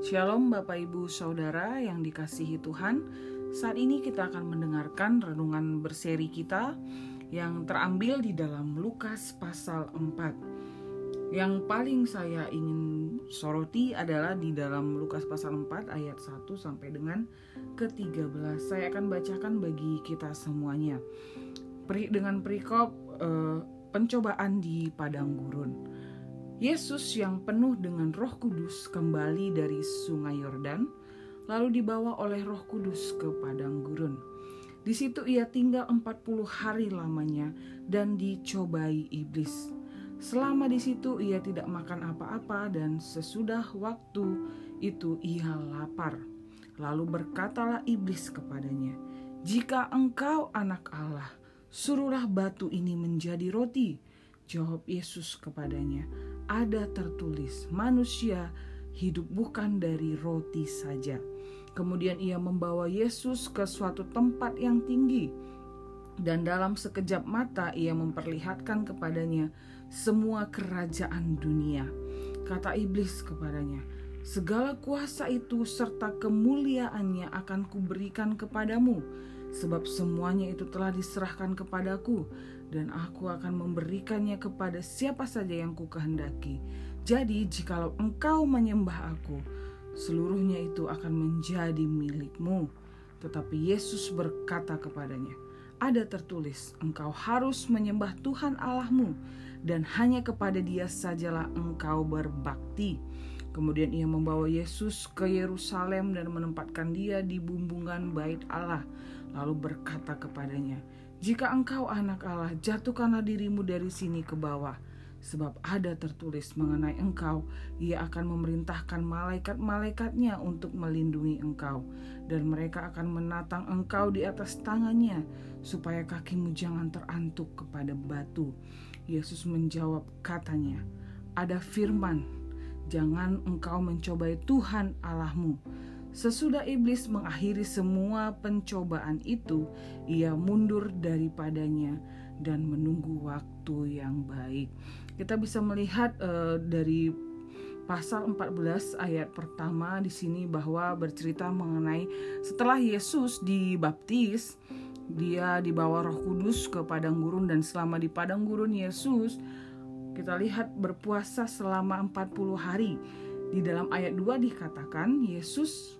Shalom Bapak Ibu Saudara yang dikasihi Tuhan. Saat ini kita akan mendengarkan renungan berseri kita yang terambil di dalam Lukas pasal 4. Yang paling saya ingin soroti adalah di dalam Lukas pasal 4 ayat 1 sampai dengan ke-13. Saya akan bacakan bagi kita semuanya. Dengan perikop eh, pencobaan di padang gurun. Yesus yang penuh dengan Roh Kudus kembali dari Sungai Yordan, lalu dibawa oleh Roh Kudus ke padang gurun. Di situ ia tinggal 40 hari lamanya dan dicobai iblis. Selama di situ ia tidak makan apa-apa dan sesudah waktu itu ia lapar. Lalu berkatalah iblis kepadanya, "Jika engkau anak Allah, suruhlah batu ini menjadi roti." Jawab Yesus kepadanya, "Ada tertulis, manusia hidup bukan dari roti saja." Kemudian ia membawa Yesus ke suatu tempat yang tinggi, dan dalam sekejap mata ia memperlihatkan kepadanya semua kerajaan dunia. Kata iblis kepadanya, "Segala kuasa itu serta kemuliaannya akan kuberikan kepadamu." sebab semuanya itu telah diserahkan kepadaku dan aku akan memberikannya kepada siapa saja yang ku kehendaki. Jadi jikalau engkau menyembah aku, seluruhnya itu akan menjadi milikmu. Tetapi Yesus berkata kepadanya, ada tertulis, engkau harus menyembah Tuhan Allahmu dan hanya kepada dia sajalah engkau berbakti. Kemudian ia membawa Yesus ke Yerusalem dan menempatkan dia di bumbungan bait Allah lalu berkata kepadanya, "Jika engkau anak Allah, jatuhkanlah dirimu dari sini ke bawah, sebab ada tertulis mengenai engkau, ia akan memerintahkan malaikat-malaikatnya untuk melindungi engkau, dan mereka akan menatang engkau di atas tangannya, supaya kakimu jangan terantuk kepada batu." Yesus menjawab katanya, "Ada firman, jangan engkau mencobai Tuhan Allahmu." Sesudah iblis mengakhiri semua pencobaan itu, ia mundur daripadanya dan menunggu waktu yang baik. Kita bisa melihat uh, dari pasal 14 ayat pertama di sini bahwa bercerita mengenai setelah Yesus dibaptis, dia dibawa Roh Kudus ke padang gurun dan selama di padang gurun Yesus kita lihat berpuasa selama 40 hari. Di dalam ayat 2 dikatakan Yesus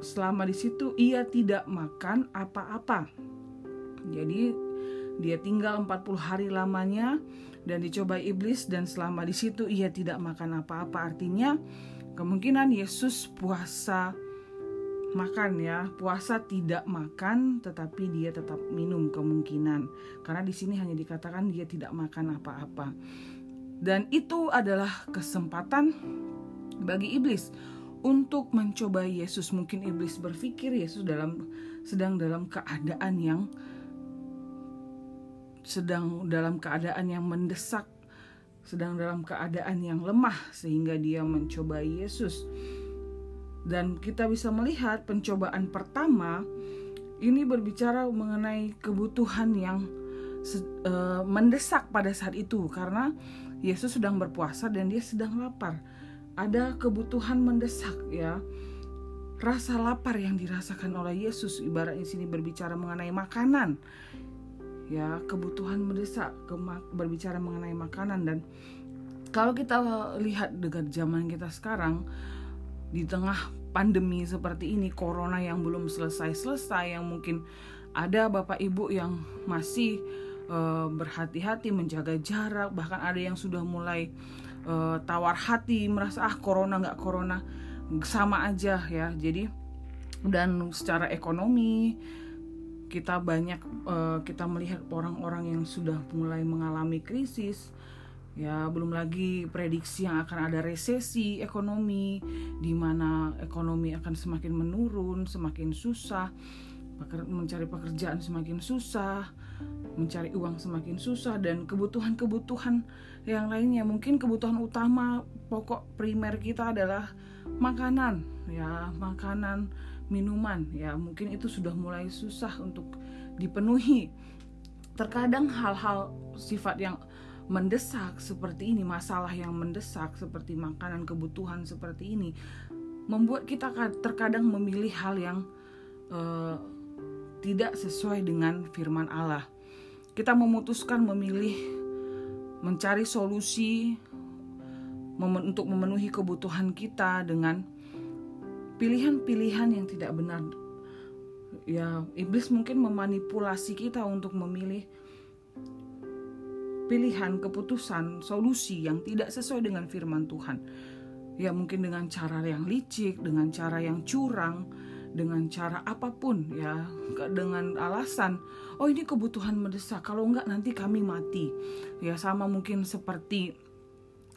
selama di situ ia tidak makan apa-apa. Jadi dia tinggal 40 hari lamanya dan dicoba iblis dan selama di situ ia tidak makan apa-apa. Artinya kemungkinan Yesus puasa makan ya puasa tidak makan tetapi dia tetap minum kemungkinan karena di sini hanya dikatakan dia tidak makan apa-apa dan itu adalah kesempatan bagi iblis untuk mencoba Yesus. Mungkin iblis berpikir Yesus dalam sedang dalam keadaan yang sedang dalam keadaan yang mendesak, sedang dalam keadaan yang lemah sehingga dia mencoba Yesus. Dan kita bisa melihat pencobaan pertama ini berbicara mengenai kebutuhan yang uh, mendesak pada saat itu karena Yesus sedang berpuasa dan dia sedang lapar ada kebutuhan mendesak ya. Rasa lapar yang dirasakan oleh Yesus ibaratnya sini berbicara mengenai makanan. Ya kebutuhan mendesak berbicara mengenai makanan. Dan kalau kita lihat dengan zaman kita sekarang di tengah pandemi seperti ini corona yang belum selesai-selesai yang mungkin ada bapak ibu yang masih uh, berhati-hati menjaga jarak bahkan ada yang sudah mulai uh, tawar hati merasa ah corona nggak corona. Sama aja ya jadi dan secara ekonomi kita banyak uh, kita melihat orang-orang yang sudah mulai mengalami krisis ya belum lagi prediksi yang akan ada resesi ekonomi di mana ekonomi akan semakin menurun semakin susah mencari pekerjaan semakin susah, mencari uang semakin susah dan kebutuhan-kebutuhan yang lainnya mungkin kebutuhan utama pokok primer kita adalah makanan ya, makanan, minuman ya, mungkin itu sudah mulai susah untuk dipenuhi. Terkadang hal-hal sifat yang mendesak seperti ini, masalah yang mendesak seperti makanan kebutuhan seperti ini membuat kita terkadang memilih hal yang uh, tidak sesuai dengan firman Allah. Kita memutuskan memilih mencari solusi untuk memenuhi kebutuhan kita dengan pilihan-pilihan yang tidak benar. Ya, iblis mungkin memanipulasi kita untuk memilih pilihan, keputusan, solusi yang tidak sesuai dengan firman Tuhan. Ya, mungkin dengan cara yang licik, dengan cara yang curang, dengan cara apa pun ya. Dengan alasan oh ini kebutuhan mendesak. Kalau enggak nanti kami mati. Ya sama mungkin seperti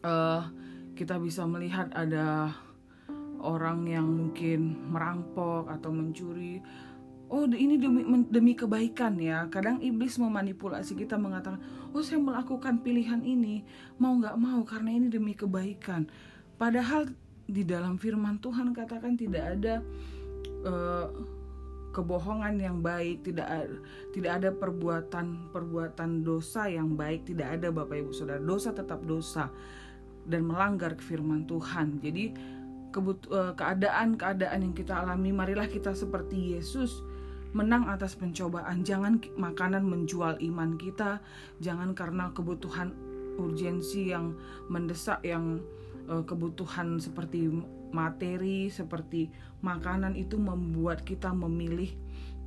uh, kita bisa melihat ada orang yang mungkin merampok atau mencuri. Oh ini demi demi kebaikan ya. Kadang iblis memanipulasi kita mengatakan oh saya melakukan pilihan ini mau nggak mau karena ini demi kebaikan. Padahal di dalam firman Tuhan katakan tidak ada uh, kebohongan yang baik, tidak tidak ada perbuatan perbuatan dosa yang baik, tidak ada Bapak Ibu Saudara. Dosa tetap dosa dan melanggar firman Tuhan. Jadi eh, keadaan-keadaan yang kita alami, marilah kita seperti Yesus menang atas pencobaan. Jangan makanan menjual iman kita, jangan karena kebutuhan urgensi yang mendesak yang uh, kebutuhan seperti materi seperti makanan itu membuat kita memilih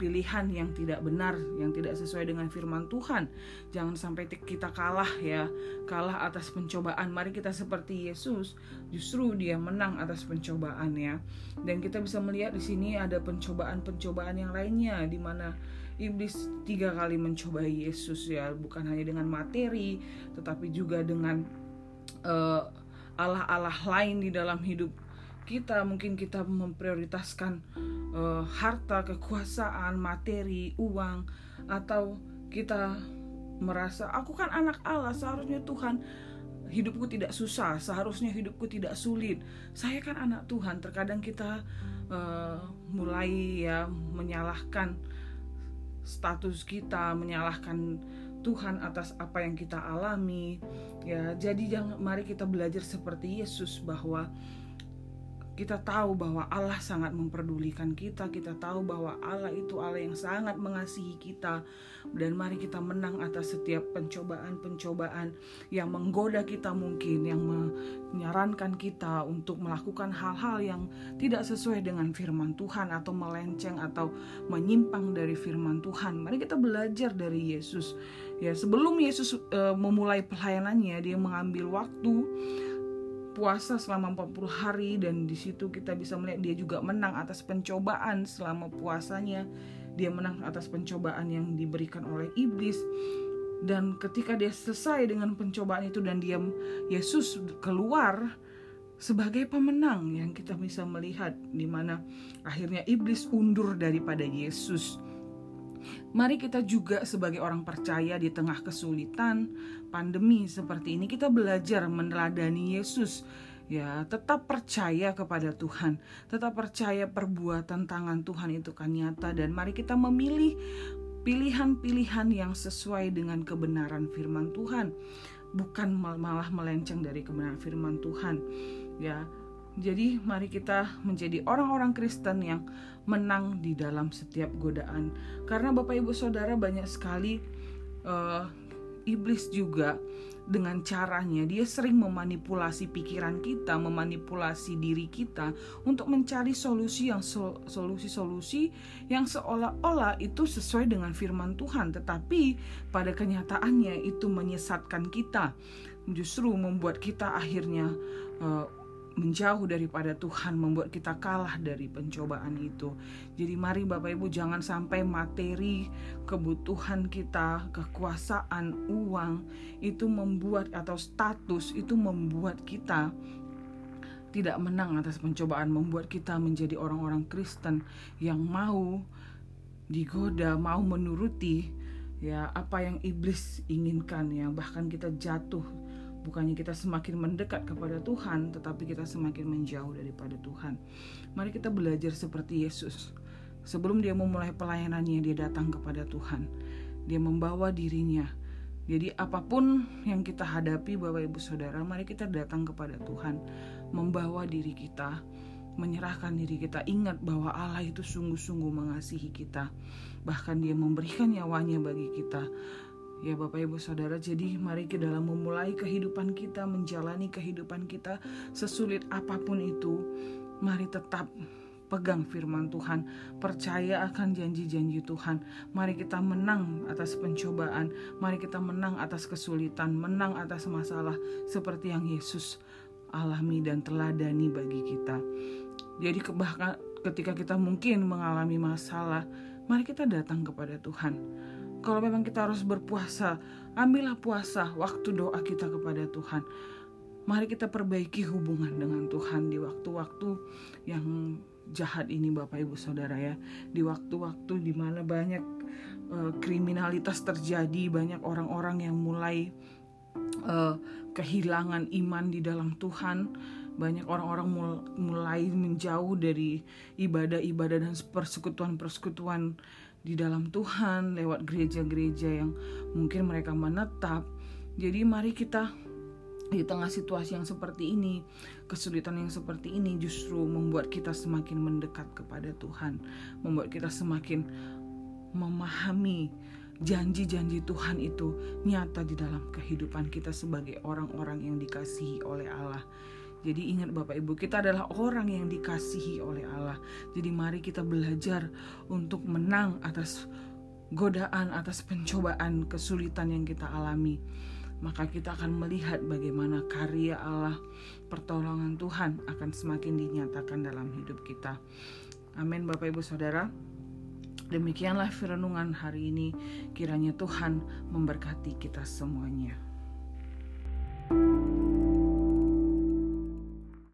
pilihan yang tidak benar, yang tidak sesuai dengan firman Tuhan. Jangan sampai kita kalah ya, kalah atas pencobaan. Mari kita seperti Yesus, justru dia menang atas pencobaan ya. Dan kita bisa melihat di sini ada pencobaan-pencobaan yang lainnya di mana iblis tiga kali mencobai Yesus ya, bukan hanya dengan materi, tetapi juga dengan uh, Allah-Allah lain di dalam hidup kita mungkin kita memprioritaskan uh, harta, kekuasaan, materi, uang atau kita merasa aku kan anak Allah, seharusnya Tuhan hidupku tidak susah, seharusnya hidupku tidak sulit. Saya kan anak Tuhan. Terkadang kita uh, mulai ya menyalahkan status kita, menyalahkan Tuhan atas apa yang kita alami ya jadi jangan mari kita belajar seperti Yesus bahwa kita tahu bahwa Allah sangat memperdulikan kita, kita tahu bahwa Allah itu Allah yang sangat mengasihi kita, dan mari kita menang atas setiap pencobaan-pencobaan yang menggoda kita, mungkin yang menyarankan kita untuk melakukan hal-hal yang tidak sesuai dengan firman Tuhan, atau melenceng, atau menyimpang dari firman Tuhan. Mari kita belajar dari Yesus, ya. Sebelum Yesus uh, memulai pelayanannya, dia mengambil waktu puasa selama 40 hari dan di situ kita bisa melihat dia juga menang atas pencobaan selama puasanya. Dia menang atas pencobaan yang diberikan oleh iblis. Dan ketika dia selesai dengan pencobaan itu dan dia Yesus keluar sebagai pemenang yang kita bisa melihat di mana akhirnya iblis undur daripada Yesus. Mari kita juga sebagai orang percaya di tengah kesulitan, pandemi seperti ini kita belajar meneladani Yesus. Ya, tetap percaya kepada Tuhan, tetap percaya perbuatan tangan Tuhan itu kan nyata dan mari kita memilih pilihan-pilihan yang sesuai dengan kebenaran firman Tuhan, bukan malah melenceng dari kebenaran firman Tuhan. Ya, jadi mari kita menjadi orang-orang Kristen yang menang di dalam setiap godaan. Karena Bapak Ibu Saudara banyak sekali uh, iblis juga dengan caranya dia sering memanipulasi pikiran kita, memanipulasi diri kita untuk mencari solusi yang solusi-solusi yang seolah-olah itu sesuai dengan firman Tuhan, tetapi pada kenyataannya itu menyesatkan kita, justru membuat kita akhirnya uh, menjauh daripada Tuhan membuat kita kalah dari pencobaan itu. Jadi mari Bapak Ibu jangan sampai materi, kebutuhan kita, kekuasaan, uang itu membuat atau status itu membuat kita tidak menang atas pencobaan, membuat kita menjadi orang-orang Kristen yang mau digoda, mau menuruti ya apa yang iblis inginkan ya, bahkan kita jatuh Bukannya kita semakin mendekat kepada Tuhan, tetapi kita semakin menjauh daripada Tuhan. Mari kita belajar seperti Yesus. Sebelum dia memulai pelayanannya, dia datang kepada Tuhan. Dia membawa dirinya. Jadi apa pun yang kita hadapi Bapak Ibu Saudara, mari kita datang kepada Tuhan, membawa diri kita menyerahkan diri kita ingat bahwa Allah itu sungguh-sungguh mengasihi kita bahkan dia memberikan nyawanya bagi kita Ya Bapak Ibu Saudara, jadi mari kita dalam memulai kehidupan kita, menjalani kehidupan kita sesulit apa pun itu, mari tetap pegang firman Tuhan, percaya akan janji-janji Tuhan. Mari kita menang atas pencobaan, mari kita menang atas kesulitan, menang atas masalah seperti yang Yesus alami dan teladani bagi kita. Jadi bahkan ketika kita mungkin mengalami masalah, mari kita datang kepada Tuhan kalau memang kita harus berpuasa, ambillah puasa waktu doa kita kepada Tuhan. Mari kita perbaiki hubungan dengan Tuhan di waktu-waktu yang jahat ini Bapak Ibu Saudara ya. Di waktu-waktu di mana banyak uh, kriminalitas terjadi, banyak orang-orang yang mulai uh, kehilangan iman di dalam Tuhan banyak orang-orang mulai menjauh dari ibadah-ibadah dan persekutuan-persekutuan di dalam Tuhan lewat gereja-gereja yang mungkin mereka menetap. Jadi mari kita di tengah situasi yang seperti ini, kesulitan yang seperti ini justru membuat kita semakin mendekat kepada Tuhan, membuat kita semakin memahami janji-janji Tuhan itu nyata di dalam kehidupan kita sebagai orang-orang yang dikasihi oleh Allah. Jadi ingat Bapak Ibu, kita adalah orang yang dikasihi oleh Allah. Jadi mari kita belajar untuk menang atas godaan, atas pencobaan, kesulitan yang kita alami. Maka kita akan melihat bagaimana karya Allah, pertolongan Tuhan akan semakin dinyatakan dalam hidup kita. Amin Bapak Ibu Saudara. Demikianlah renungan hari ini. Kiranya Tuhan memberkati kita semuanya.